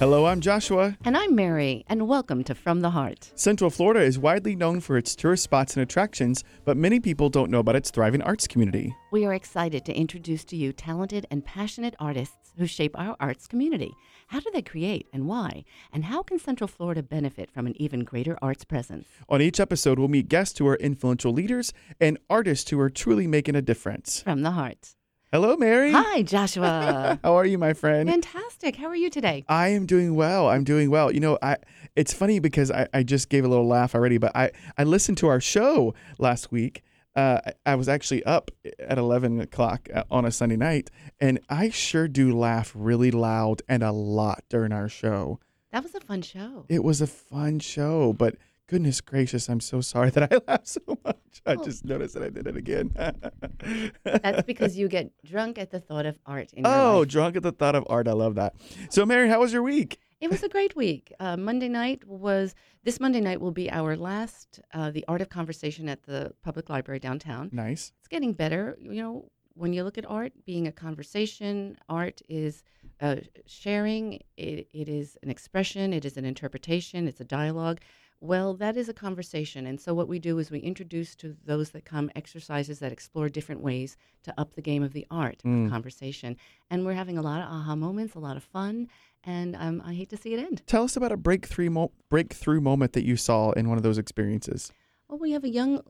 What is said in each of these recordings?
Hello, I'm Joshua. And I'm Mary, and welcome to From the Heart. Central Florida is widely known for its tourist spots and attractions, but many people don't know about its thriving arts community. We are excited to introduce to you talented and passionate artists who shape our arts community. How do they create and why? And how can Central Florida benefit from an even greater arts presence? On each episode, we'll meet guests who are influential leaders and artists who are truly making a difference. From the Heart. Hello, Mary. Hi, Joshua. How are you, my friend? Fantastic. How are you today? I am doing well. I'm doing well. You know, I it's funny because I, I just gave a little laugh already, but I, I listened to our show last week. Uh, I was actually up at 11 o'clock uh, on a Sunday night, and I sure do laugh really loud and a lot during our show. That was a fun show. It was a fun show, but goodness gracious, I'm so sorry that I laughed so much. I Oh. just noticed that I did it again. That's because you get drunk at the thought of art in Oh, life. drunk at the thought of art. I love that. So, Mary, how was your week? It was a great week. Uh, Monday night was this Monday night will be our last uh, the art of conversation at the public library downtown. Nice. It's getting better. You know, when you look at art being a conversation, art is uh, sharing. It, it is an expression. It is an interpretation. It's a dialogue. Well, that is a conversation. And so, what we do is we introduce to those that come exercises that explore different ways to up the game of the art Mm. of conversation. And we're having a lot of aha moments, a lot of fun. And um, I hate to see it end. Tell us about a breakthrough mo- breakthrough moment that you saw in one of those experiences. Well, we have a young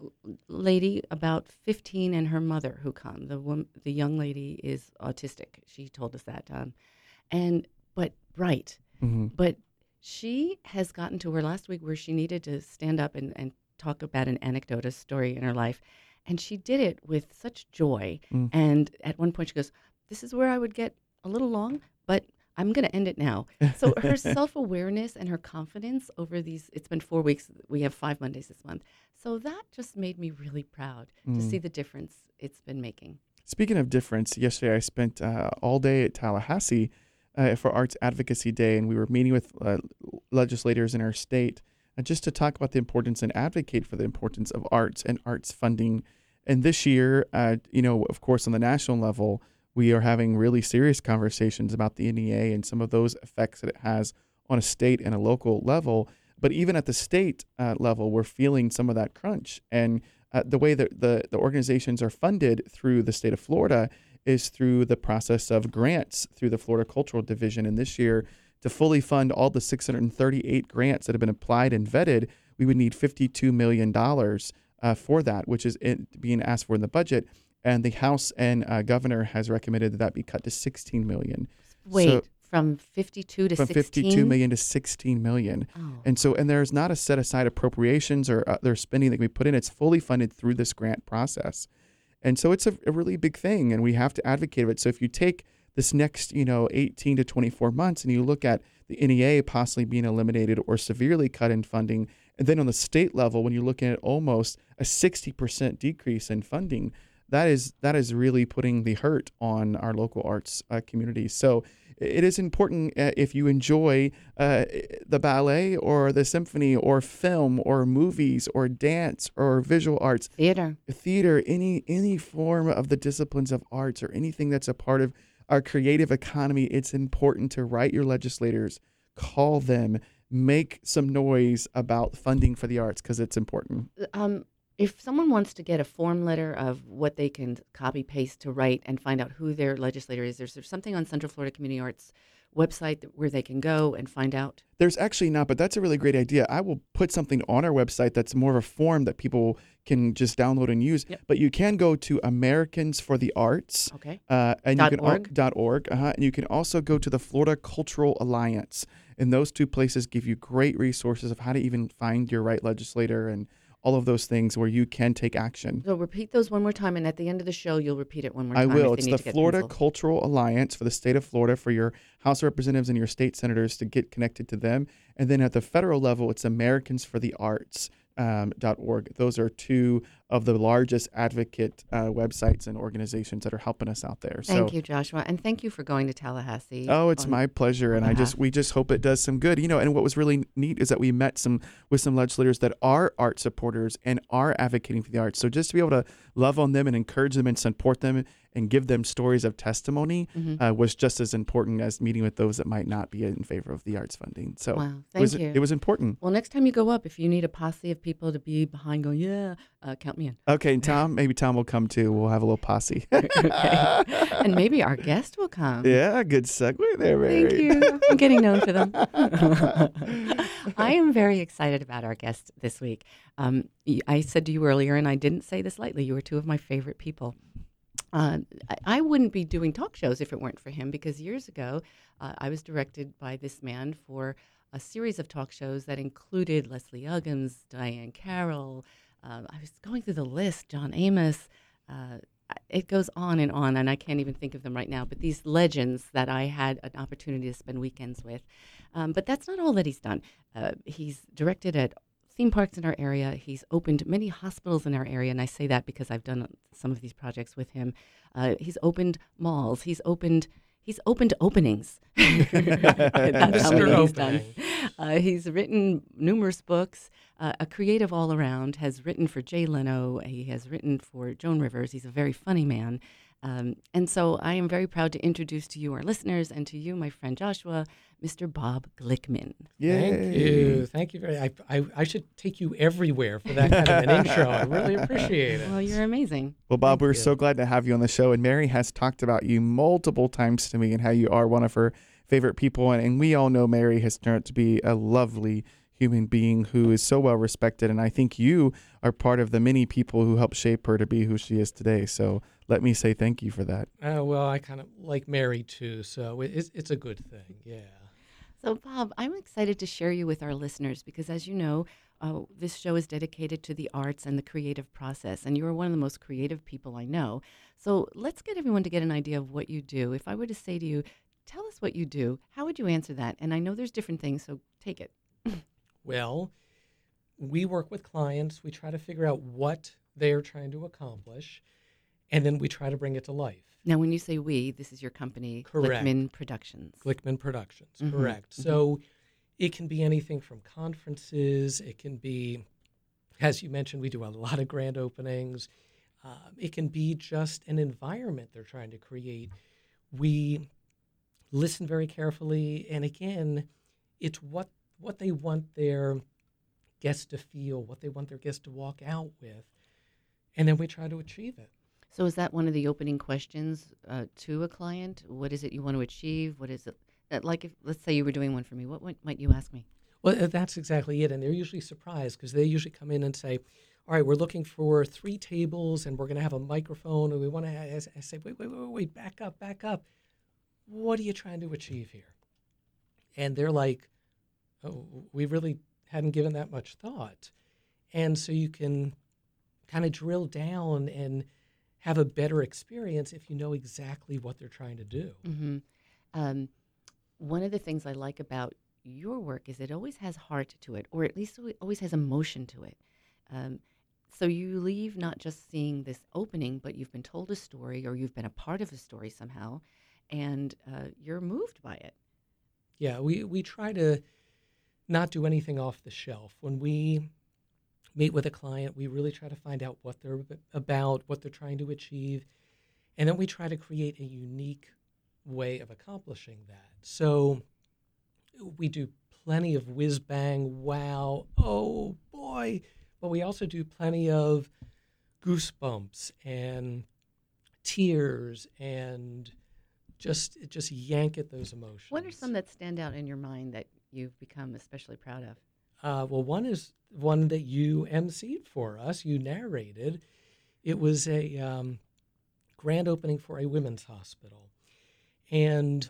lady, about 15, and her mother who come. The wom- the young lady is autistic. She told us that, um, and but bright. hmm But she has gotten to where last week where she needed to stand up and, and talk about an anecdote, a story in her life, and she did it with such joy. Mm. And at one point, she goes, "This is where I would get a little long, but." I'm going to end it now. So her self awareness and her confidence over these, it's been four weeks. We have five Mondays this month. So that just made me really proud to Mm. see the difference it's been making. Speaking of difference, yesterday I spent uh, all day at Tallahassee uh, for Arts Advocacy Day, and we were meeting with uh, legislators in our state uh, just to talk about the importance and advocate for the importance of arts and arts funding. And this year, uh, you know, of course, on the national level, we are having really serious conversations about the NEA and some of those effects that it has on a state and a local level. But even at the state uh, level, we're feeling some of that crunch. And uh, the way that the, the organizations are funded through the state of Florida is through the process of grants through the Florida Cultural Division. And this year, to fully fund all the 638 grants that have been applied and vetted, we would need $52 million uh, for that, which is in, being asked for in the budget. And the House and uh, Governor has recommended that that be cut to 16 million, Wait, So- from 52 to from 16? 52 million to 16 million. Oh. And so, and there's not a set aside appropriations or other spending that can be put in. It's fully funded through this grant process. And so it's a, a really big thing, and we have to advocate it. So if you take this next, you know, 18 to 24 months and you look at the NEA possibly being eliminated or severely cut in funding, and then on the state level, when you're looking at almost a 60% decrease in funding, that is that is really putting the hurt on our local arts uh, community. So it is important uh, if you enjoy uh, the ballet or the symphony or film or movies or dance or visual arts, Theater. theater, any any form of the disciplines of arts or anything that's a part of our creative economy. It's important to write your legislators, call them, make some noise about funding for the arts because it's important. Um, if someone wants to get a form letter of what they can copy paste to write and find out who their legislator is, is there something on Central Florida Community Arts website where they can go and find out? There's actually not, but that's a really great idea. I will put something on our website that's more of a form that people can just download and use. Yep. But you can go to Americans for the Arts. Okay. Uh, and Dot you can al- org? dot org, uh-huh, and you can also go to the Florida Cultural Alliance, and those two places give you great resources of how to even find your right legislator and all of those things where you can take action. So repeat those one more time, and at the end of the show, you'll repeat it one more I time. I will. if It's the need to get Florida. Cultural Alliance for the state of Florida for your House of Representatives and your state senators to get connected to them. And then at the federal level, it's Americans for the Arts. Um, dot .org. Those are two of the largest advocate uh, websites and organizations that are helping us out there. Thank so, you, Joshua, and thank you for going to Tallahassee. Oh, it's my pleasure, and I just we just hope it does some good. You know, and what was really neat is that we met some with some legislators that are art supporters and are advocating for the arts. So just to be able to love on them and encourage them and support them and give them stories of testimony Mhm. uh, was just as important as meeting with those that might not be in favor of the arts funding. So wow, it thank was you. it was important. well, next time you go up, if you need a posse of people to be behind going, yeah, uh, count me in. Okay, and Tom, maybe Tom will come too. We'll have a little posse. Okay. and maybe our guest will come. yeah, good segue there, Mary. Thank you. I'm getting known to them. I am very excited about our guest this week. Um, I said to you earlier, and I didn't say this lightly, you were two of my favorite people. Uh, I, wouldn't be doing talk shows if it weren't for him because years ago uh, I was directed by this man for a series of talk shows that included Leslie Uggams, Diahann Carroll. Uh, I was going through the list, John Amos. Uh, it goes on and on, and I can't even think of them right now. But these legends that I had an opportunity to spend weekends with. Um, but that's not all that he's done. Uh, he's directed at theme parks in our area. He's opened many hospitals in our area, and I say that because I've done some of these projects with him. Uh, he's opened malls. He's opened. He's opened openings. That's how many he's done. Uh, he's written numerous books. Uh, a creative all around. Has written for Jay Leno. He has written for Joan Rivers. He's a very funny man. Um, and so I am very proud to introduce to you, our listeners, and to you, my friend Joshua, Mr. Bob Glickman. Yay. Thank you. Thank you very I, I, I should take you everywhere for that kind of an intro. I really appreciate it. Well, you're amazing. Well, Bob, Thank we're you. so glad to have you on the show. And Mary has talked about you multiple times to me and how you are one of her favorite people. And, and we all know Mary has turned out to be a lovely human being who is so well respected. And I think you are part of the many people who helped shape her to be who she is today. So let me say thank you for that. Uh, well, I kind of like Mary too, so it's, it's a good thing. Yeah. So, Bob, I'm excited to share you with our listeners because, as you know, uh, this show is dedicated to the arts and the creative process, and you are one of the most creative people I know. So, let's get everyone to get an idea of what you do. If I were to say to you, tell us what you do, how would you answer that? And I know there's different things, so take it. Well, we work with clients. We try to figure out what they're trying to accomplish, and then we try to bring it to life. Now, when you say we, this is your company, Correct. Glickman Productions. Glickman Productions, Mhm, correct. mhm. So it can be anything from conferences, it can be, as you mentioned, we do a lot of grand openings. Um, it can be just an environment they're trying to create. We listen very carefully, and again, it's what what they want their guests to feel, what they want their guests to walk out with, and then we try to achieve it. So, is that one of the opening questions uh, to a client? What is it you want to achieve? What is it? uh, Like, if let's say you were doing one for me, what might, might you ask me? Well, uh, that's exactly it. And they're usually surprised because they usually come in and say, All right, we're looking for three tables and we're going to have a microphone. And we want to, I I say, wait, wait, wait, wait, wait, back up, back up. What are you trying to achieve here? And they're like, Oh, we really hadn't given that much thought. And so you can kind of drill down and have a better experience if you know exactly what they're trying to do. hmm Um, one of the things I like about your work is it always has heart to it, or at least it always has emotion to it. Um, so you leave not just seeing this opening, but you've been told a story, or you've been a part of a story somehow, and uh, you're moved by it. Yeah, we, we try to not do anything off the shelf. When we meet with a client, we really try to find out what they're about, what they're trying to achieve, and then we try to create a unique way of accomplishing that. So we do plenty of whiz bang, wow, oh boy, but we also do plenty of goosebumps and tears and just just yank at those emotions. What are some that stand out in your mind that you've become especially proud of? Uh, well, one is one that you emceed for us. You narrated. It was a um, grand opening for a women's hospital, and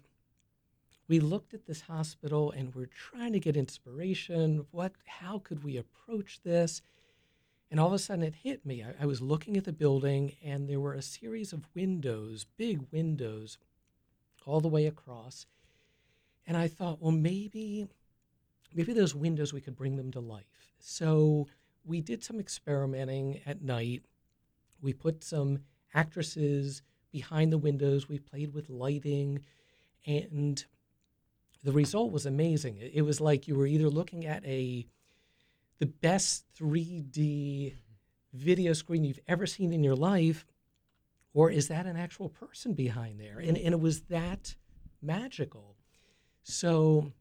we looked at this hospital and we're trying to get inspiration. What? How could we approach this? And all of a sudden, it hit me. I, I was looking at the building, and there were a series of windows, big windows, all the way across. And I thought, well, maybe maybe those windows we could bring them to life. So we did some experimenting at night. We put some actresses behind the windows. We played with lighting, and the result was amazing. It, was like you were either looking at a the best 3D video screen you've ever seen in your life, or is that an actual person behind there? And, and it was that magical. So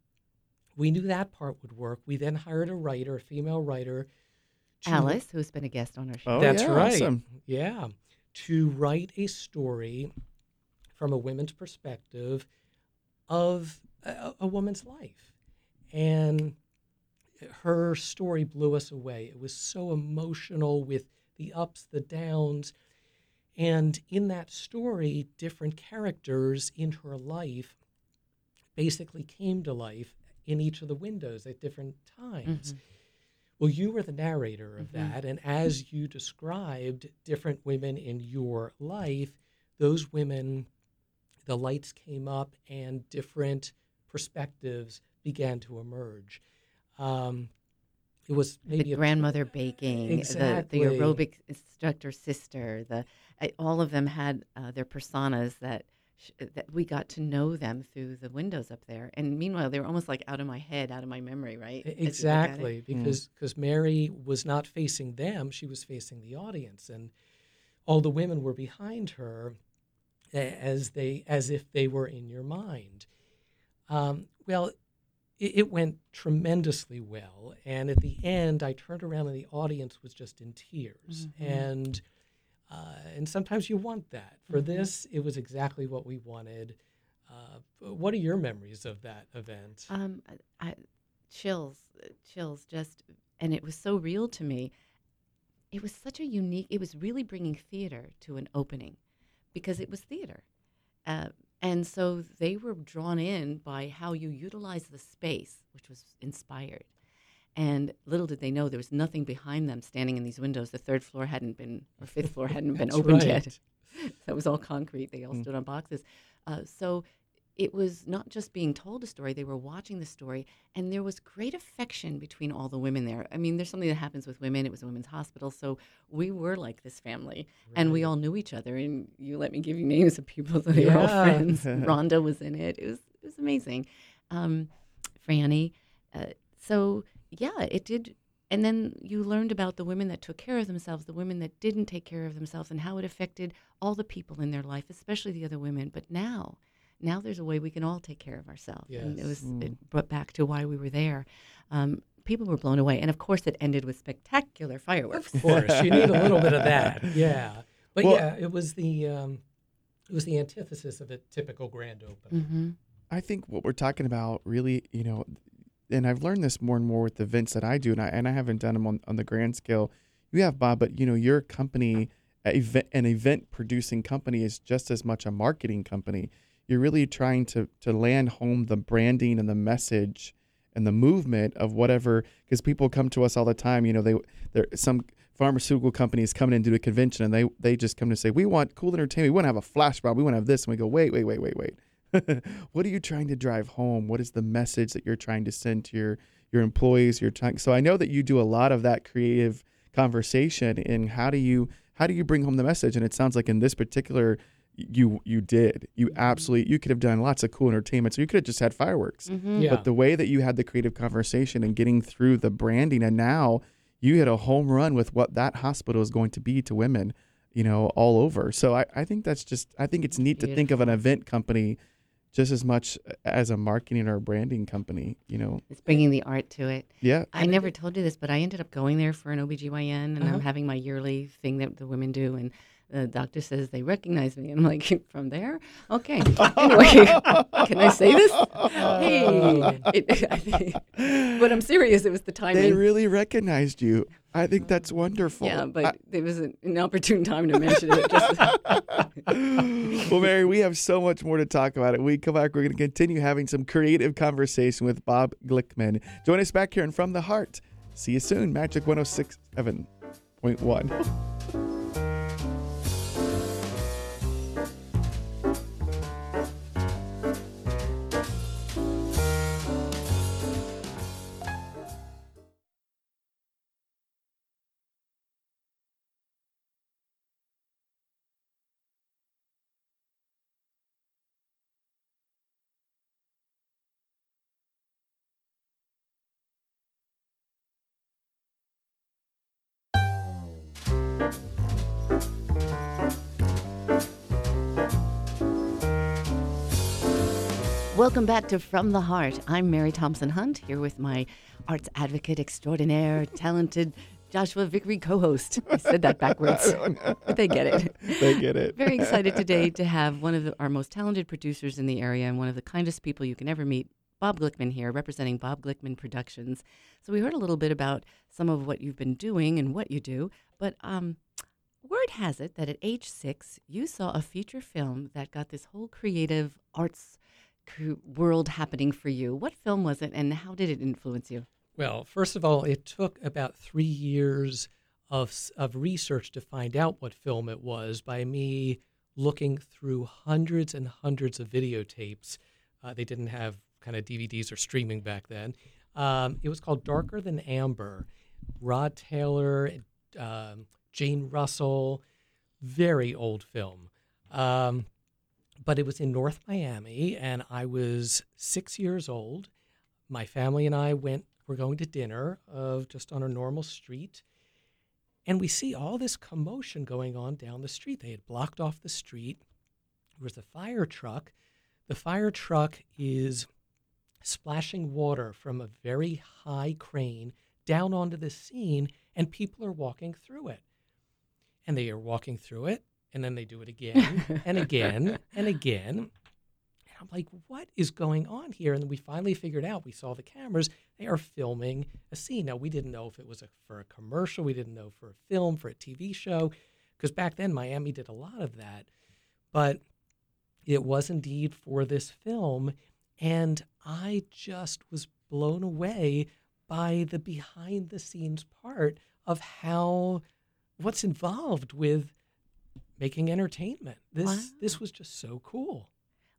we knew that part would work. We then hired a writer, a female writer. to- Alice, who's been a guest on our show. Oh, That's yeah, right. awesome. Yeah. To write a story from a women's perspective of a, a woman's life. And her story blew us away. It was so emotional with the ups, the downs. And in that story, different characters in her life basically came to life in each of the windows at different times. Well, you were the narrator of Mhm. that. And as you described different women in your life, those women, the lights came up and different perspectives began to emerge. Um, it was maybe the a- grandmother baking, Exactly. the, the aerobic instructor sister, the all of them had uh, their personas that sh- that we got to know them through the windows up there. And meanwhile, they were almost like out of my head, out of my memory, right? As you look at it. Exactly, because because Mary was not facing them; she was facing the audience, and all the women were behind her, as they as if they were in your mind. Um, well, it, it went tremendously well, and at the end, I turned around and the audience was just in tears, Mhm. and uh, and sometimes you want that. For Mhm. this, it was exactly what we wanted. Uh, what are your memories of that event? Um, I, chills, chills, just, and it was so real to me. It was such a unique. It was really bringing theater to an opening, because it was theater, uh, and so they were drawn in by how you utilize the space, which was inspired. And little did they know there was nothing behind them standing in these windows. The third floor hadn't been, or fifth floor hadn't been opened right. yet. That was all concrete. They all Mm. stood on boxes. Uh, so it was not just being told a story, they were watching the story, and there was great affection between all the women there. I mean, there's something that happens with women. It was a women's hospital, so we were like this family, and we all knew each other. And you let me give you names of people, so they were all friends. Rhonda was in it. It was it was amazing. Um, Franny. Uh, so yeah, it did. And then you learned about the women that took care of themselves, the women that didn't take care of themselves, and how it affected all the people in their life, especially the other women. But now, now there's a way we can all take care of ourselves. And it Yes. was it brought back to why we were there. Um, people were blown away, and of course, it ended with spectacular fireworks. Of course, you need a little bit of that. Yeah, but Well- yeah, it was the um, it was the antithesis of a typical grand opening. hmm I think what we're talking about really, you know, and I've learned this more and more with the events that I do, and I and I haven't done them on, on the grand scale. You have Bob, but you know, your company, event, an event producing company, is just as much a marketing company. You're really trying to to land home the branding and the message and the movement of whatever, because people come to us all the time. You know, they there some pharmaceutical companies coming in to do a convention and they they just come to say we want cool entertainment. We want to have a flash mob. We want to have this, and we go wait, wait, wait, wait, wait. what are you trying to drive home? What is the message that you're trying to send to your your employees? You're trying. So I know that you do a lot of that creative conversation. And how do you how do you bring home the message? And it sounds like in this particular, you you did. You absolutely you could have done lots of cool entertainment. So you could have just had fireworks. hmm Yeah, But the way that you had the creative conversation and getting through the branding, and now you hit a home run with what that hospital is going to be to women, you know, all over. So I, I think that's just, I think it's neat to think of an event company just as much as a marketing or a branding company, you know. It's bringing the art to it. Yeah. I never told you this, but I ended up going there for an OBGYN and Uh-huh. I'm having my yearly thing that the women do. And the doctor says they recognize me. And I'm like, from there? Okay. Anyway, can I say this? Hey. It, but I'm serious. It was the timing. They really recognized you. I think that's wonderful. yeah, but I- it was an, opportune time to mention it. Just, well, Mary, we have so much more to talk about it. We come back, we're going to continue having some creative conversation with Bob Glickman. Join us back here in From the Heart. See you soon. Magic 106.7.1. Welcome back to From the Heart. I'm Mary Thompson Hunt here with my arts advocate extraordinaire, talented Joshua Vickery co host. I said that backwards, but they get it. They get it. Very excited today to have one of the, our most talented producers in the area and one of the kindest people you can ever meet, Bob Glickman here, representing Bob Glickman Productions. So we heard a little bit about some of what you've been doing and what you do, but um, word has it that at age six, you saw a feature film that got this whole creative arts world happening for you. What film was it, and how did it influence you? Well, first of all, it took about three years of, of research to find out what film it was by me looking through hundreds and hundreds of videotapes. Uh, they didn't have kind of DVDs or streaming back then. Um, it was called Darker Than Amber. Rod Taylor, um, Jane Russell, very old film. Um, but it was in North Miami, and I was six years old. My family and I went. We're going to dinner of just on a normal street, and we see all this commotion going on down the street. They had blocked off the street. There was a fire truck. The fire truck is splashing water from a very high crane down onto the scene, and people are walking through it. And they are walking through it, and then they do it again and again and again. And I'm like, what is going on here? And then we finally figured out, we saw the cameras, they are filming a scene. Now, we didn't know if it was a, for a commercial, we didn't know for a film, for a TV show, because back then Miami did a lot of that. But it was indeed for this film. And I just was blown away by the behind the scenes part of how what's involved with making entertainment. This Wow. this was just so cool.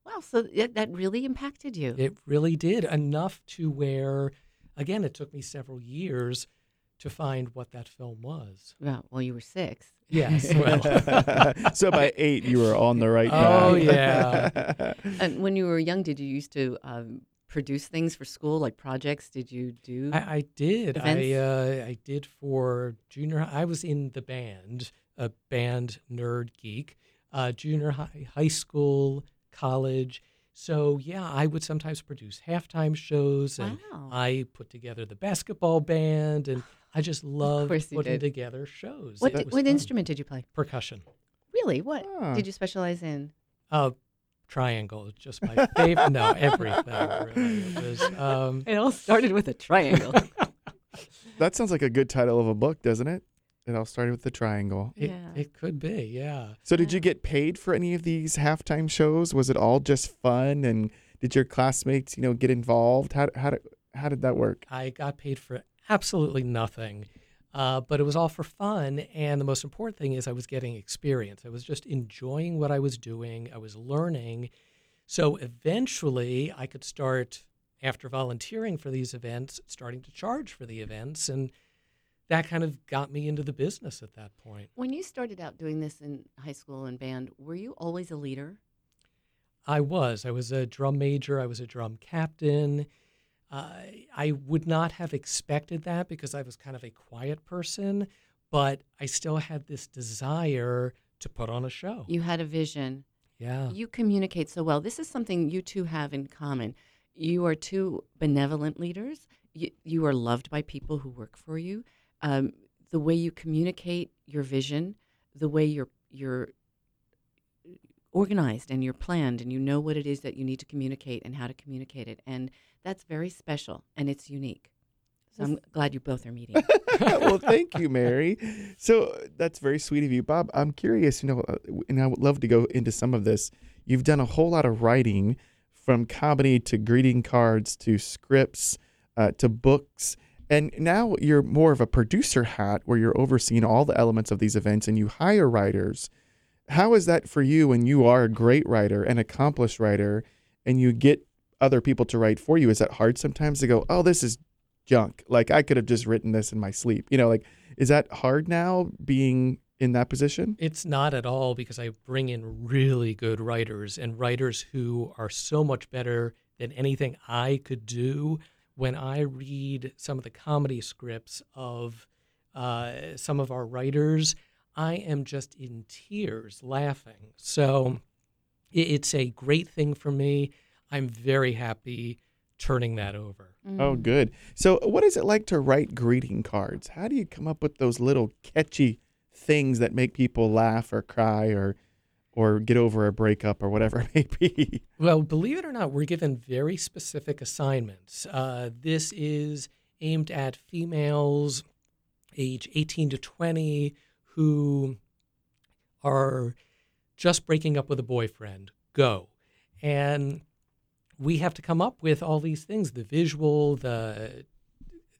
Wow, so that, that really impacted you. It really did enough to where again it took me several years to find what that film was. well, well, you were six. Yes, well, so by eight, you were on the right Oh, path. yeah. And when you were young, did you used to um, produce things for school, like projects? Did you do? I, I did. I uh, I did for junior. hi- I was in the band, a band nerd geek, uh, junior high, high school, college. So yeah, I would sometimes produce halftime shows, and wow. I put together the basketball band, and I just loved putting did. together shows. what It di- was what instrument did you play? Percussion. Really? What Ah. did you specialize in? Uh, triangle just my favorite. no, everything. Really. It was. Um, It all started with a triangle. That sounds like a good title of a book, doesn't it? It all started with the triangle. it, Yeah. it could be, yeah. So, did you get paid for any of these halftime shows? Was it all just fun? And did your classmates, you know, get involved? How how did how did that work? I got paid for absolutely nothing, uh, but it was all for fun. And the most important thing is I was getting experience. I was just enjoying what I was doing. I was learning. So eventually, I could start after volunteering for these events, starting to charge for the events, and that kind of got me into the business at that point. when you started out doing this in high school and band, were you always a leader? I was. I was a drum major. I was a drum captain. Uh, I would not have expected that because I was kind of a quiet person, but I still had this desire to put on a show. You had a vision. Yeah. You communicate so well. This is something you two have in common. You are two benevolent leaders. You, you are loved by people who work for you. Um, the way you communicate your vision, the way you're you're organized and you're planned, and you know what it is that you need to communicate and how to communicate it, and that's very special and it's unique. So I'm glad you both are meeting. well, thank you, Mary. So that's very sweet of you, Bob. I'm curious, you know, uh, and I would love to go into some of this. You've done a whole lot of writing, from comedy to greeting cards to scripts uh, to books, and now you're more of a producer hat, where you're overseeing all the elements of these events, and you hire writers. How is that for you when you are a great writer, an accomplished writer, and you get other people to write for you? Is that hard sometimes to go, oh, this is junk. Like I could have just written this in my sleep. You know, like is that hard now being in that position? It's not at all because I bring in really good writers and writers who are so much better than anything I could do. When I read some of the comedy scripts of uh, some of our writers, I am just in tears laughing. So it's a great thing for me. I'm very happy turning that over. Oh, Mm. good. So, what is it like to write greeting cards? How do you come up with those little catchy things that make people laugh or cry or or get over a breakup or whatever it may be? Well, believe it or not, we're given very specific assignments. Uh, this is aimed at females age 18 to 20 who are just breaking up with a boyfriend. Go. And we have to come up with all these things the visual, the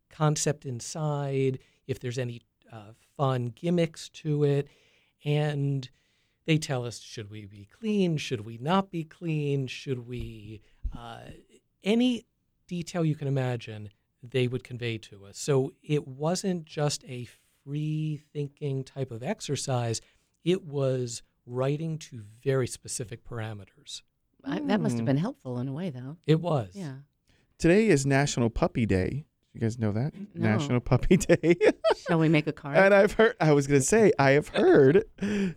concept inside, if there's any uh, fun gimmicks to it. And they tell us should we be clean? Should we not be clean? Should we uh, any detail you can imagine they would convey to us. So it wasn't just a free thinking type of exercise. It was writing to very specific parameters. I, that must have been helpful in a way, though. it was. Yeah. Today is National Puppy Day. You guys know that? No. National Puppy Day. Shall we make a card? and I've heard, I was going to say, I have heard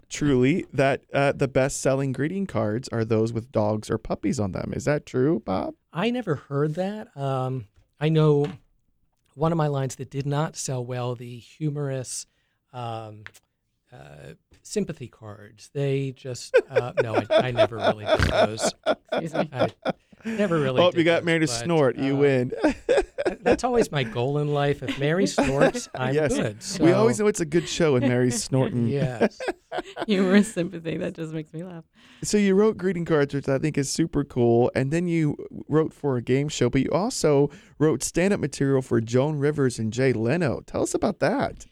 truly that uh, the best selling greeting cards are those with dogs or puppies on them. Is that true, Bob? I never heard that. Um, I know one of my lines that did not sell well the humorous um, uh, sympathy cards. They just, uh, no, I, I never really did those. Excuse me. I never really oh, did you got those, Mary to snort. You uh, win. That's always my goal in life. If Mary snorts, I'm Yes. good. we always know it's a good show when Mary's snorting. Yes. Humorous sympathy. That just makes me laugh. So you wrote greeting cards, which I think is super cool, and then you wrote for a game show, but you also wrote stand-up material for Joan Rivers and Jay Leno. Tell us about that.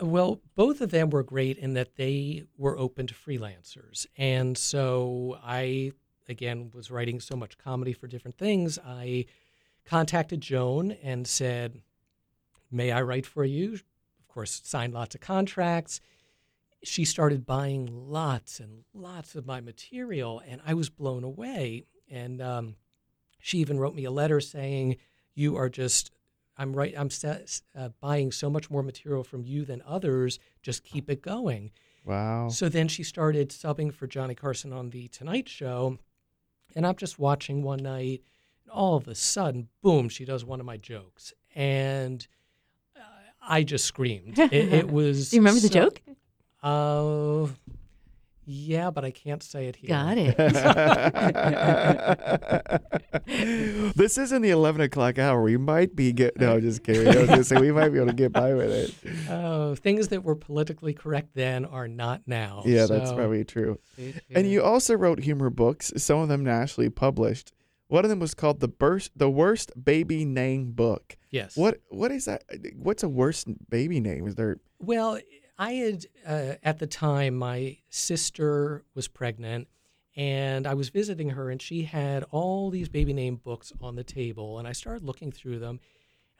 Well, both of them were great in that they were open to freelancers. And so I, again, was writing so much comedy for different things. I contacted Joan and said, May I write for you? Of course, signed lots of contracts. She started buying lots and lots of my material, and I was blown away. And um, she even wrote me a letter saying, "You are just I'm right. I'm uh, buying so much more material from you than others. Just keep it going." Wow. So then she started subbing for Johnny Carson on the Tonight Show, and I'm just watching one night, and all of a sudden, boom, she does one of my jokes, and uh, I just screamed. It, it was. Do you remember the so- joke? Uh, yeah, but I can't say it here. Got it. this isn't the 11 o'clock hour. We might be get. No, just kidding. I was going to say we might be able to get by with it. Oh, things that were politically correct then are not now. Yeah, that's probably true. And you also wrote humor books, some of them nationally published. One of them was called the burst, the worst baby name book. Yes. What what is that? What's a worst baby name? Is there? Well, I had uh, at the time my sister was pregnant, and I was visiting her, and she had all these baby name books on the table, and I started looking through them,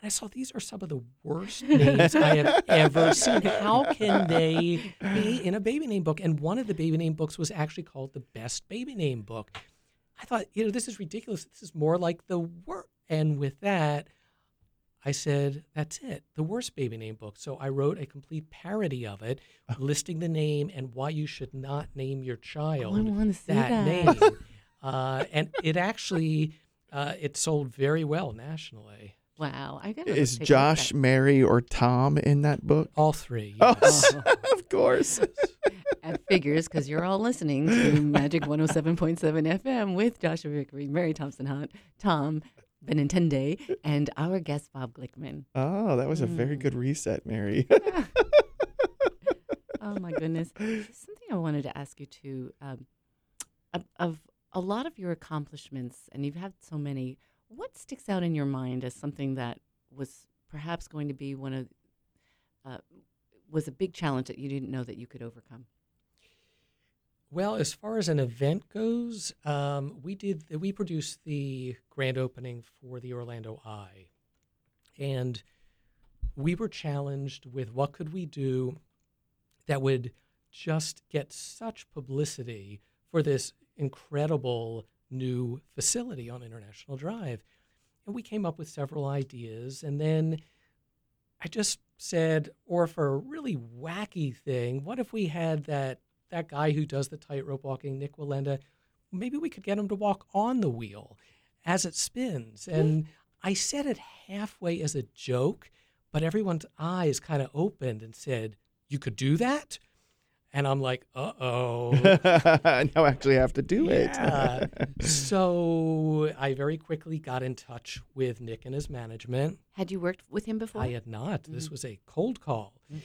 and I saw these are some of the worst names I have ever seen. How can they be in a baby name book? And one of the baby name books was actually called the Best Baby Name Book. I thought, you know, this is ridiculous. This is more like the worst. And with that, I said, that's it, the worst baby name book. So I wrote a complete parody of it, listing the name and why you should not name your Oh, I child want to see that, that. name. Uh, and it actually, uh, it sold very well nationally. Wow. I gotta Is take a look at Josh. Mary, or Tom in that book? All three. Oh, of course. At figures, because you're all listening to Magic 107.7 FM with Joshua Vickery, Mary Thompson Hunt, Tom Benintende, and our guest, Bob Glickman. Oh, that was a very Mm. good reset, Mary. Oh, my goodness. Something I wanted to ask you too um, of, of a lot of your accomplishments, and you've had so many, what sticks out in your mind as something that was perhaps going to be one of, uh, was a big challenge that you didn't know that you could overcome? Well, as far as an event goes, um, we did we produced the grand opening for the Orlando Eye, and we were challenged with what could we do that would just get such publicity for this incredible new facility on International Drive, and we came up with several ideas, and then I just said, or for a really wacky thing, what if we had that that guy who does the tightrope walking, Nik Wallenda, maybe we could get him to walk on the wheel. as it spins. And I said it halfway as a joke, but everyone's eyes kind of opened and said, You could do that? And I'm like, uh oh. now I actually have to do Yeah. it. so I very quickly got in touch with Nick and his management. Had you worked with him before? I had not. This Mhm. was a cold call. Mm.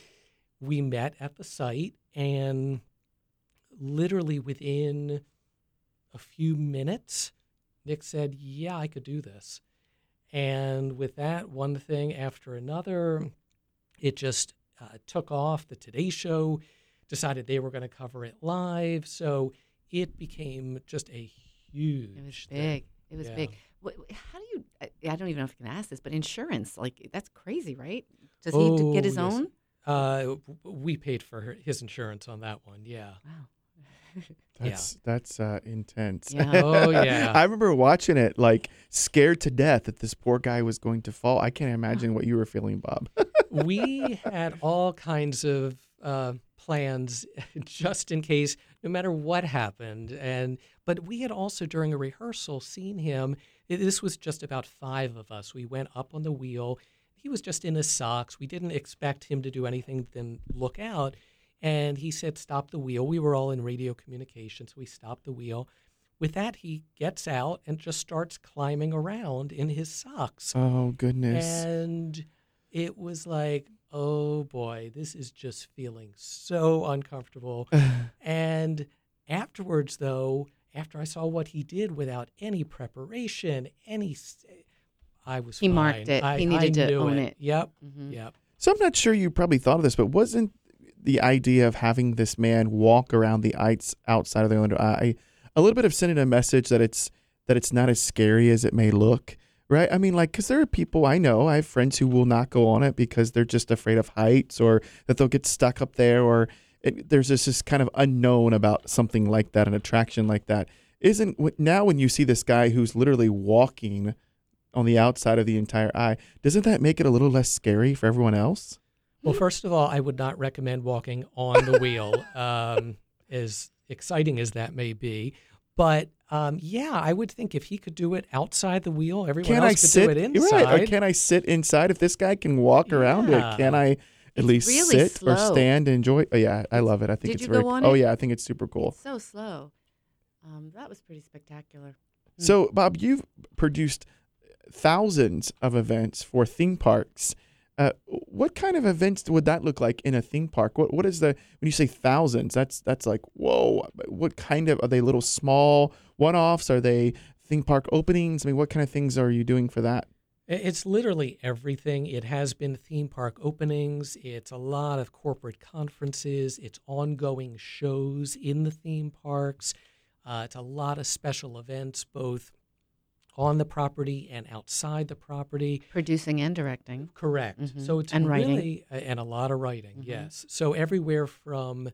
We met at the site, and literally within a few minutes, Nick said, Yeah, I could do this. And with that, one thing after another, it just uh, took off. The Today Show decided they were going to cover it live. So it became just a huge it was thing. big. It was Yeah. big. How do you? I, don't even know if I can ask this, but insurance, like that's crazy, right? Does he get Oh, his yes. own? Uh, we paid for his insurance on that one. Yeah. Wow. That's that's uh, intense. Yeah. Oh, yeah. I remember watching it like scared to death that this poor guy was going to fall. I can't imagine what you were feeling, Bob. we had all kinds of uh, plans just in case, no matter what happened. And but we had also during a rehearsal seen him. This was just about five of us. We went up on the wheel. He was just in his socks. We didn't expect him to do anything than look out. And he said, "Stop the wheel." We were all in radio communication, so we stopped the wheel. With that, he gets out and just starts climbing around in his socks. Oh goodness. And it was like, oh boy, this is just feeling so uncomfortable. and afterwards, though, after I saw what he did without any preparation, any, I was He marked it. I, He needed I to own it. it. Yep. Mhm. Yep. So I'm not sure you probably thought of this, but wasn't the idea of having this man walk around the ice outside of the Orlando Eye a little bit of sending a message that it's that it's not as scary as it may look, right? I mean, like, because there are people I know, I have friends who will not go on it because they're just afraid of heights or that they'll get stuck up there, or it, there's this, this kind of unknown about something like that, an attraction like that. Isn't now when you see this guy who's literally walking on the outside of the entire eye, doesn't that make it a little less scary for everyone else? Well, first of all, I would not recommend walking on the wheel, um, as exciting as that may be. But um, yeah, I would think if he could do it outside the wheel, everyone can else I could sit do it inside. right? Or can I sit inside? If this guy can walk around Yeah. it, can I at least really sit or stand and enjoy? Oh, yeah, I love it. I think Did it's you very. go on oh it? yeah, I think it's super cool. So slow. Um, that was pretty spectacular. So Bob, you've produced thousands of events for theme parks. Uh, what kind of events would that look like in a theme park? What what is the when you say thousands? That's that's like whoa. What kind of are they? Little small one offs? Are they theme park openings? I mean, what kind of things are you doing for that? It's literally everything. It has been theme park openings. It's a lot of corporate conferences. It's ongoing shows in the theme parks. Uh, it's a lot of special events, both on the property and outside the property. Producing and directing. Correct. Mhm. So it's And writing. and a lot of writing. Mhm. Yes. So everywhere from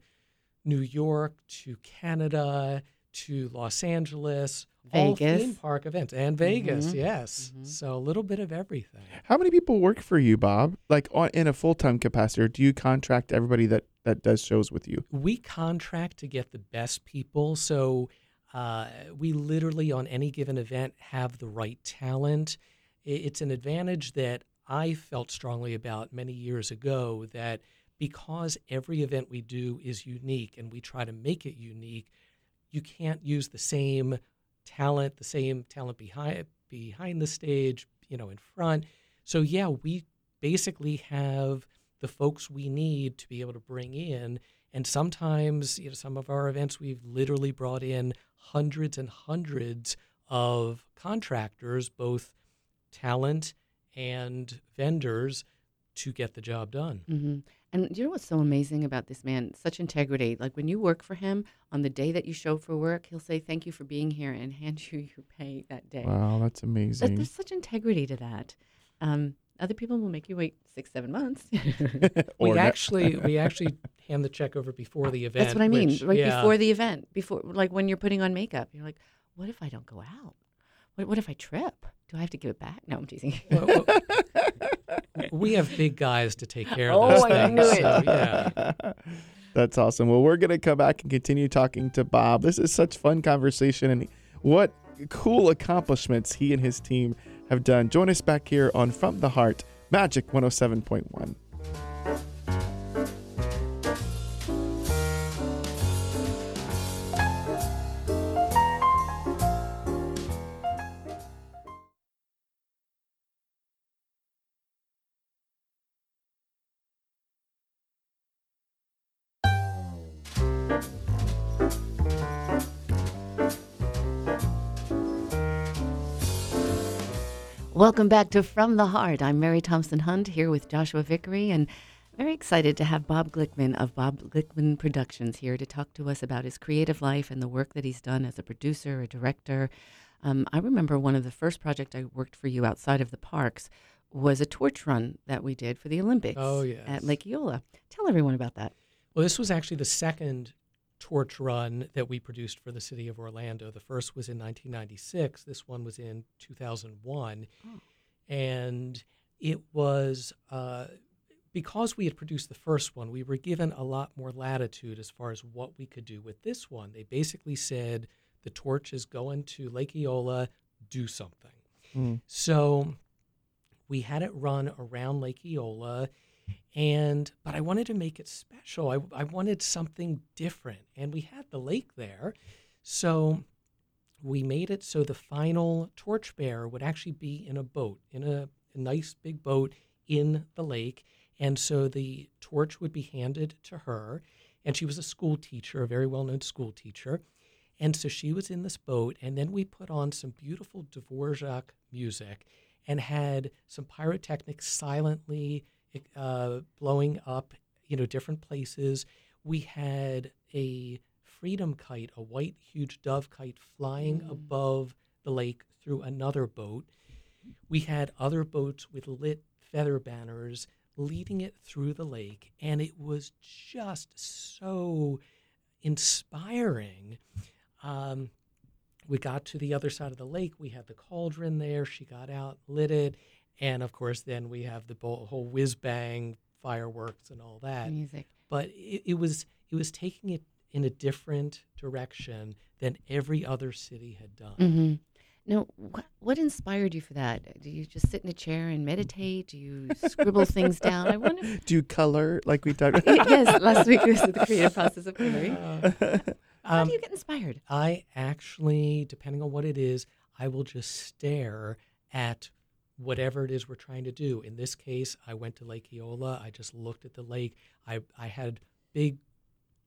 New York to Canada to Los Angeles, all Vegas. theme park events, and Vegas. Mhm. Yes. Mhm. So a little bit of everything. How many people work for you, Bob? Like on, in a full time capacity, or do you contract everybody that that does shows with you? we contract to get the best people. So uh, we literally, on any given event, have the right talent. It's an advantage that I felt strongly about many years ago that because every event we do is unique and we try to make it unique, you can't use the same talent, the same talent behind behind the stage, you know, in front. So yeah, we basically have the folks we need to be able to bring in. And sometimes, you know, some of our events we've literally brought in hundreds and hundreds of contractors, both talent and vendors, to get the job done. hmm And you know what's so amazing about this man? Such integrity. Like when you work for him, on the day that you show up for work, he'll say, Thank you for being here and hand you your pay that day. Wow, that's That- amazing. there's such integrity to that. Um, other people will make you wait six, seven months. We Or not. actually we actually hand the check over before the event. That's what I mean. which- right yeah. before the event, before like when you're putting on makeup, you're like, What if I don't go out? What, what if I trip? Do I have to give it back? No, I'm teasing. Well, well, we have big guys to take care of Oh, those I things. knew it. So, yeah. That's awesome. Well, we're going to come back and continue talking to Bob. This is such fun conversation and what cool accomplishments he and his team have done. Join us back here on From the Heart, Magic 107.1. Welcome back to From the Heart. I'm Mary Thompson Hunt here with Joshua Vickery and very excited to have Bob Glickman of Bob Glickman Productions here to talk to us about his creative life and the work that he's done as a producer, a director. Um, I remember one of the first projects I worked for you outside of the parks was a torch run that we did for the Olympics Oh, yes. at Lake Eola. Tell everyone about that. Well, this was actually the second torch run that we produced for the city of Orlando. The first was in 1996. This one was in 2001. Oh. And it was uh, because we had produced the first one, we were given a lot more latitude as far as what we could do with this one. They basically said the torch is going to Lake Eola, do something. Mm. So we had it run around Lake Eola, and but I wanted to make it special. I, I wanted something different, and we had the lake there, so we made it so the final torchbearer would actually be in a boat, in a, a nice big boat in the lake, and so the torch would be handed to her, and she was a school teacher, a very well-known school teacher. And so she was in this boat, and then we put on some beautiful Dvorak music and had some pyrotechnics silently uh, blowing up, you know, different places. We had a freedom kite, a white, huge dove kite flying Mm. above the lake through another boat. We had other boats with lit feather banners leading it through the lake, and it was just so inspiring. Um, we got to the other side of the lake. We had the cauldron there. She got out, lit it, and of course, then we have the whole whiz bang fireworks and all that. Music. But it, it was it was taking it in a different direction than every other city had done. hmm Now, wh- what inspired you for that? Do you just sit in a chair and meditate? Do you scribble things down? I wonder. Do you color like we talked About? yes, last week was the creative process of coloring. Uh, How um, do you get inspired? I actually, depending on what it is, I will just stare at whatever it is we're trying to do. In this case, I went to Lake Eola. I just looked at the lake. I, I had big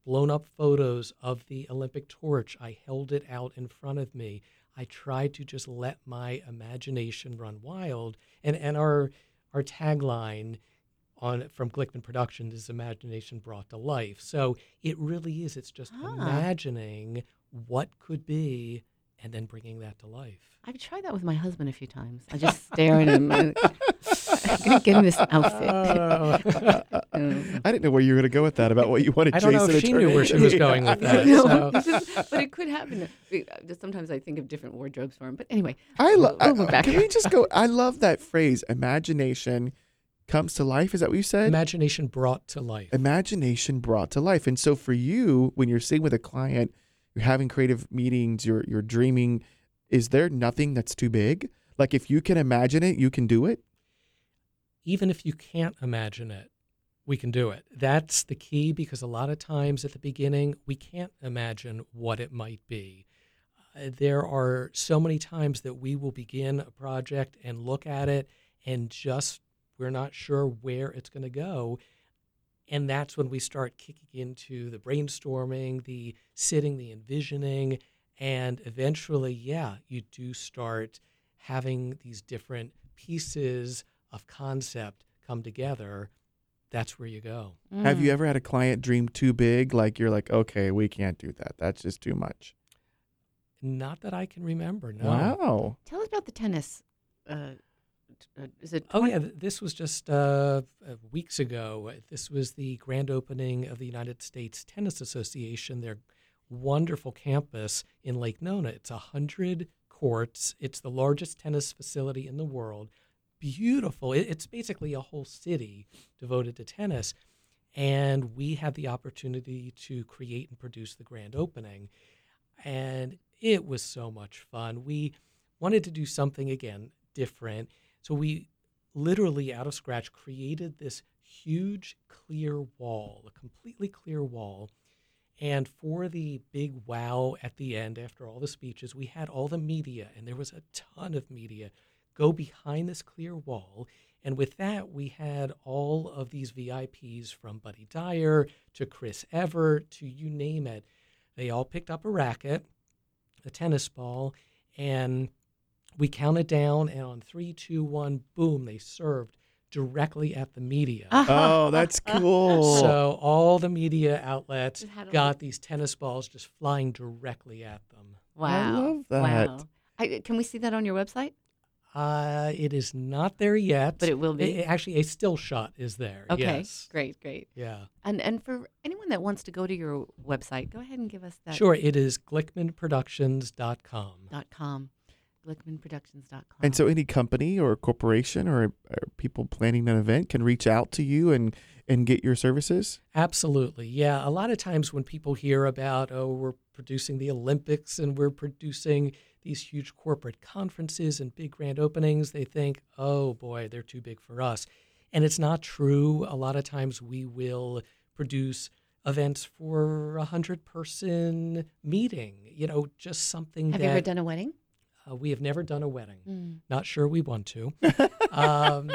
blown up photos of the Olympic torch. I held it out in front of me. I tried to just let my imagination run wild. And, and our, our tagline on from Glickman Productions is imagination brought to life. So it really is. It's just Ah. imagining what could be and then bringing that to life. I've tried that with my husband a few times. I just stare at him. and, I'm gonna get in this outfit. I didn't know where you were going to go with that about what you wanted I don't know Jason if to she turn knew where she into. was going with that. no, so- it's just- but it could happen. We- uh, just Sometimes I think of different wardrobes for him. But anyway, I love. We'll go back. Can we just go? I love that phrase. Imagination comes to life. Is that what you said? Imagination brought to life. Imagination brought to life. And so for you, when you're sitting with a client, you're having creative meetings, you're you're dreaming. Is there nothing that's too big? Like if you can imagine it, you can do it. even if you can't imagine it, we can do it. That's the key because a lot of times at the beginning, we can't imagine what it might be. Uh, there are so many times that we will begin a project and look at it and just we're not sure where it's going to go. And that's when we start kicking into the brainstorming, the sitting, the envisioning. And eventually, yeah, you do start having these different pieces of concept come together. That's where you go. Have you Mm. ever had a client dream too big? Like you're like, okay, we can't do that. That's just too much. Not that I can remember. No. Wow. Tell us about the tennis. Uh, is it? Oh yeah, this was just uh, uh, weeks ago. Uh, This was the grand opening of the United States Tennis Association. Their wonderful campus in Lake Nona. It's a hundred courts. It's the largest tennis facility in the world. Beautiful. It, it's basically a whole city devoted to tennis. And we had the opportunity to create and produce the grand opening. And it was so much fun. We wanted to do something again different. So we literally out of scratch created this huge clear wall, a completely clear wall. And for the big wow at the end, after all the speeches, we had all the media, and there was a ton of media, go behind this clear wall. And with that, we had all of these VIPs from Buddy Dyer to Chris Evert to you name it. They all picked up a racket, a tennis ball, and we counted down. And on three, two, one, boom, they served directly at the media. Oh, that's cool. So all the media outlets It had got these tennis balls just flying directly at them. Wow. I love that. Wow. I, can we see that on your website? Uh, it is not there yet, But it will be. I- actually, a still shot is there. Okay. Yes. Great, great. Yeah. And and for anyone that wants to go to your website, go ahead and give us that Sure. It is glickmanproductions.com. dot com, glickmanproductions.com. And so, any company or corporation or, or people planning an event can reach out to you and and get your services. Absolutely. Yeah. A lot of times when people hear about, oh, we're producing the Olympics and we're producing these huge corporate conferences and big grand openings, they think, oh boy, they're too big for us. And it's not true. A lot of times we will produce events for a hundred person meeting, you know, just something have that you ever done a wedding? Uh, we have never done a wedding. Mm. Not sure we want to. um,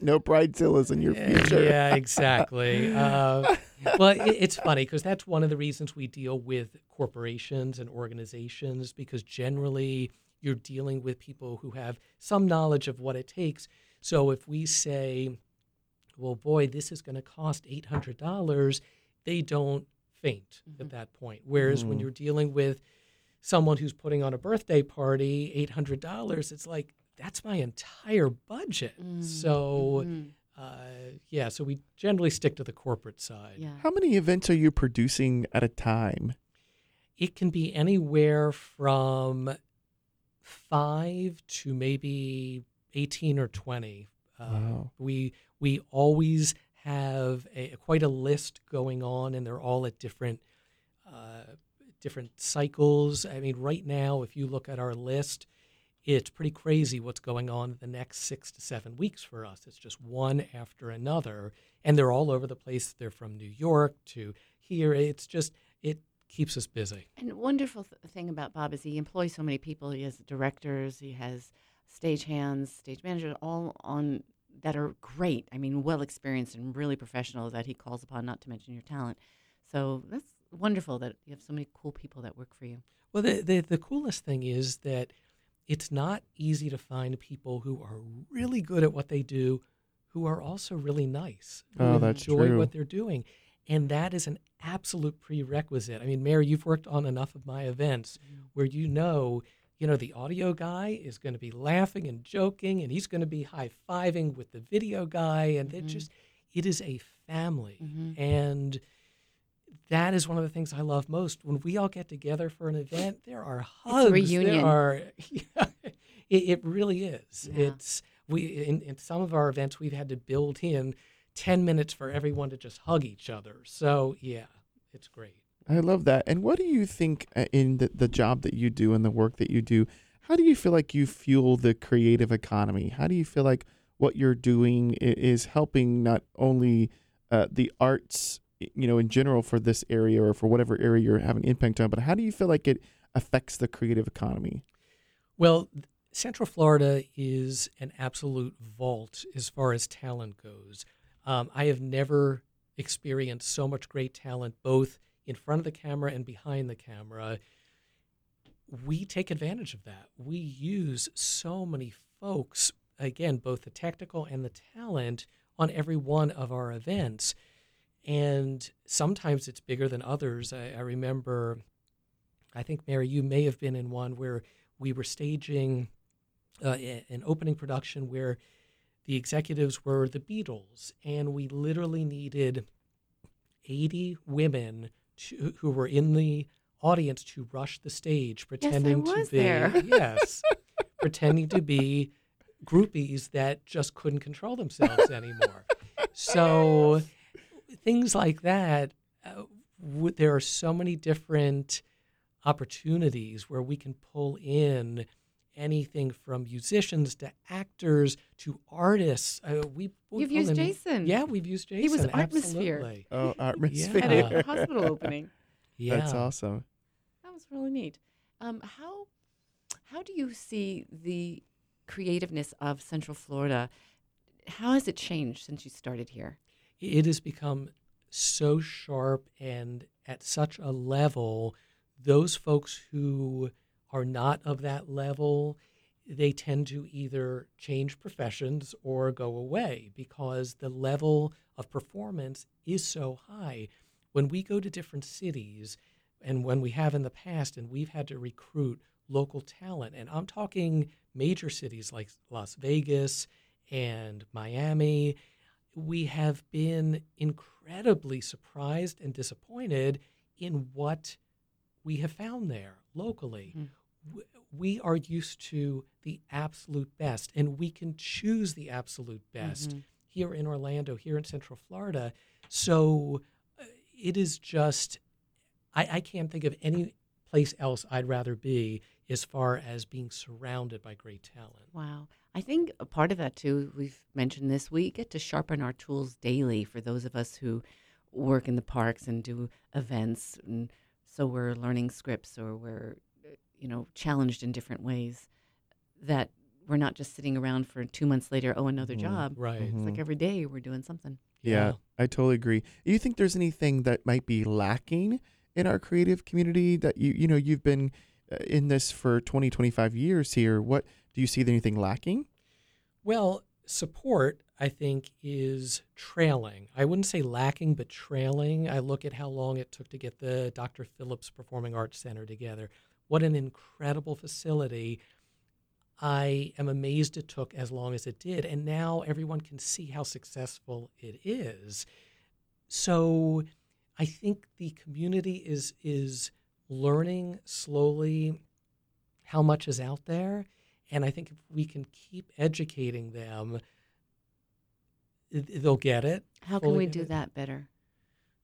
No bridezillas in your future. Yeah, exactly. Uh, well, it, it's funny because that's one of the reasons we deal with corporations and organizations because generally you're dealing with people who have some knowledge of what it takes. So if we say, well, boy, this is going to cost $800, they don't faint Mhm. at that point. Whereas when Mhm. you're dealing with someone who's putting on a birthday party, $800, it's like, that's my entire budget. Mm, So, mhm. uh, yeah, so we generally stick to the corporate side. yeah. How many events are you producing at a time? It can be anywhere from five to maybe 18 or 20. Uh, Wow. We we always have a, quite a list going on, and they're all at different uh, different cycles. I mean, right now, if you look at our list, it's pretty crazy what's going on in the next six to seven weeks for us. It's just one after another, and they're all over the place. They're from New York to here. It's just it keeps us busy. And wonderful th- thing about Bob is he employs so many people. He has directors, he has stage hands, stage managers, all on that are great. I mean, well experienced and really professional that he calls upon. Not to mention your talent. So that's wonderful that you have so many cool people that work for you. Well, the, the, the coolest thing is that it's not easy to find people who are really good at what they do, who are also really nice, who Oh, that's enjoy true. what they're doing. And that is an absolute prerequisite. I mean, Mary, you've worked on enough of my events where you know, you know, the audio guy is going to be laughing and joking, and he's going to be high fiving with the video guy, and it Mhm. just, it is a family, Mhm. and that is one of the things I love most. When we all get together for an event, there are hugs. reunion. There are, yeah, it, it really is. Yeah. It's we in, in some of our events we've had to build in ten minutes for everyone to just hug each other. So yeah, it's great. I love that. And what do you think uh, in the, the job that you do and the work that you do? How do you feel like you fuel the creative economy? How do you feel like what you're doing is helping not only uh, the arts, y- you know, in general for this area or for whatever area you're having impact on, but how do you feel like it affects the creative economy? Well, Central Florida is an absolute vault as far as talent goes. Um, I have never experienced so much great talent, both in front of the camera and behind the camera. We take advantage of that. We use so many folks, again, both the technical and the talent, on every one of our events. And sometimes it's bigger than others. I, I remember, I think, Mary, you may have been in one where we were staging uh, an opening production where the executives were the Beatles, and we literally needed 80 women to, who were in the audience to rush the stage, pretending was to be there. yes, pretending to be groupies that just couldn't control themselves anymore. so things like that. Uh, w- there are so many different opportunities where we can pull in anything from musicians to actors to artists. Uh, we we You've used in- Jason. Yeah, we've used Jason. He was Artmosphere. Oh, atmosphere. At a hospital opening. Yeah, That's awesome. That was really neat. Um, how how do you see the creativeness of Central Florida? How has it changed since you started here? It has become so sharp and at such a level those folks who are not of that level they tend to either change professions or go away because the level of performance is so high. When we go to different cities and when we have in the past and we've had to recruit local talent and i'm talking major cities like las vegas and miami we have been incredibly surprised and disappointed in what we have found there locally. Mm. We are used to the absolute best, and we can choose the absolute best Mhm. here in Orlando, here in Central Florida. So uh, it is just, I, I can't think of any place else I'd rather be as far as being surrounded by great talent. Wow. I think a part of that too, we've mentioned this, we get to sharpen our tools daily for those of us who work in the parks and do events. And so we're learning scripts or we're, uh, you know, challenged in different ways that we're not just sitting around for two months later, oh, another Mhm. job. Right. It's Mhm. like every day we're doing something. Yeah, Yeah. I totally agree. Do you think there's anything that might be lacking in our creative community that you you know you've been uh, in this for 20 25 years here what do you see anything lacking Well, support, I think, is trailing. I wouldn't say lacking, but trailing. I look at how long it took to get the Dr. Phillips Performing Arts Center together. What an incredible facility. I am amazed it took as long as it did. And now everyone can see how successful it is. So I think the community is is learning slowly how much is out there. And I think if we can keep educating them, they'll get it. How can we do it. that better?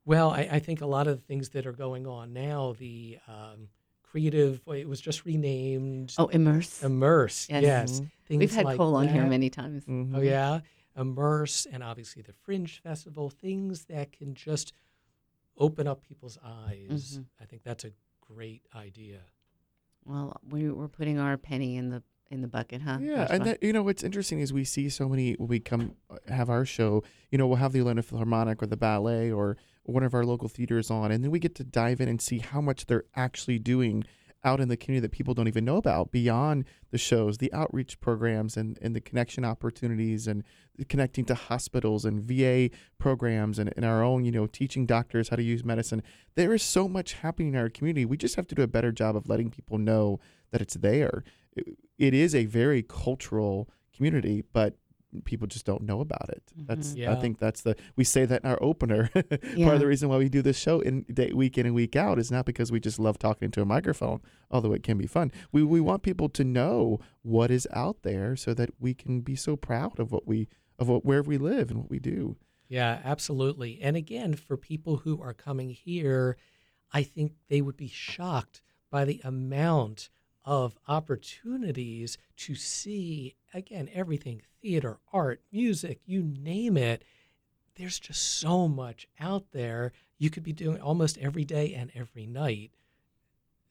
Well, I, I think a lot of the things that are going on now, the um, creative, it was just renamed Oh, immerse. Immerse. Yes. Yes. Mhm. We've had like Cole on here many times. Oh, Mhm. yeah. Immerse and obviously the Fringe Festival, things that can just open up people's eyes. Mhm. I think that's a great idea. Well, we, we're putting our penny in the in the bucket, huh? Yeah, Joshua? and that you know what's interesting is we see so many when we come have our show. You know, we'll have the Orlando Philharmonic or the ballet or one of our local theaters on, and then we get to dive in and see how much they're actually doing out in the community that people don't even know about beyond the shows, the outreach programs, and and the connection opportunities, and connecting to hospitals and VA programs, and, and our own you know teaching doctors how to use medicine. There is so much happening in our community. We just have to do a better job of letting people know that it's there. It- it is a very cultural community, but people just don't know about it. That's Mhm. Yeah. I think that's the we say that in our opener. Part of the reason why we do this show in day, week in and week out is not because we just love talking into a microphone, although it can be fun. We we want people to know what is out there so that we can be so proud of what we of what where we live and what we do. Yeah, absolutely. And again, for people who are coming here, I think they would be shocked by the amount of opportunities to see, again, everything theater, art, music, you name it. There's just so much out there. You could be doing almost every day and every night.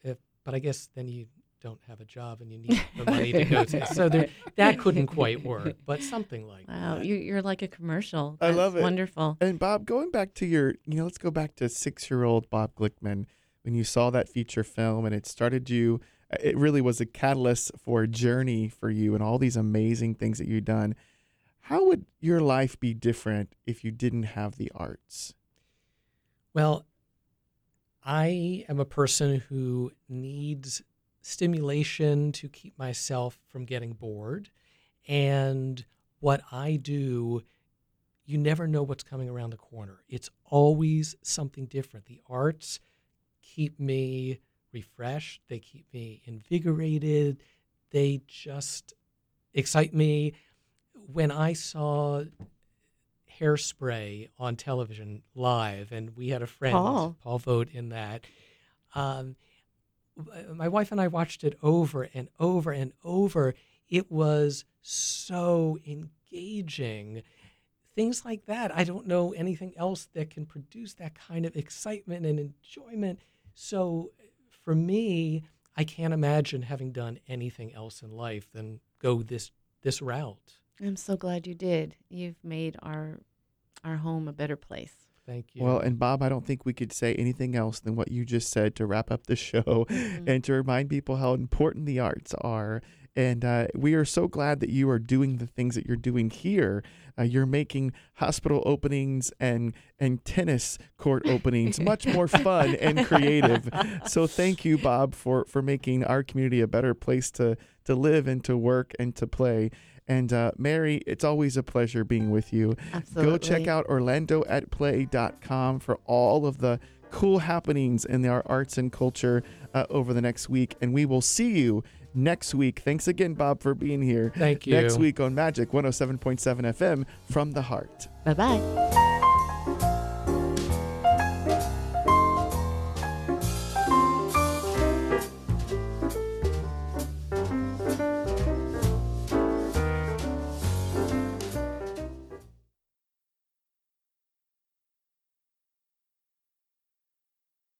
If, but I guess then you don't have a job and you need the money to go to. So there, that couldn't quite work, but something like Wow, that. you, you're like a commercial. I love it. Wonderful. And Bob, going back to your, you know, let's go back to six-year-old Bob Glickman when you saw that feature film and it started you. It really was a catalyst for a journey for you and all these amazing things that you've done. How would your life be different if you didn't have the arts? Well, I am a person who needs stimulation to keep myself from getting bored. And what I do, you never know what's coming around the corner. It's always something different. The arts keep me refreshed, they keep me invigorated, they just excite me. When I saw hairspray on television live, and we had a friend, Paul. Paul Vogt, in that. Um, my wife and I watched it over and over and over. It was so engaging. Things like that. I don't know anything else that can produce that kind of excitement and enjoyment. So for me, I can't imagine having done anything else in life than go this this route. I'm so glad you did. You've made our our home a better place. Thank you. Well, and Bob, I don't think we could say anything else than what you just said to wrap up the show Mhm. and to remind people how important the arts are. And uh, we are so glad that you are doing the things that you're doing here. Uh, you're making hospital openings and and tennis court openings much more fun and creative. So thank you, Bob, for for making our community a better place to to live and to work and to play. And uh, Mary, it's always a pleasure being with you. Absolutely. Go check out orlandoatplay.com for all of the cool happenings in our arts and culture uh, over the next week. And we will see you next week. Thanks again, Bob, for being here. Thank you. Next week on Magic 107.7 FM from the heart. Bye bye.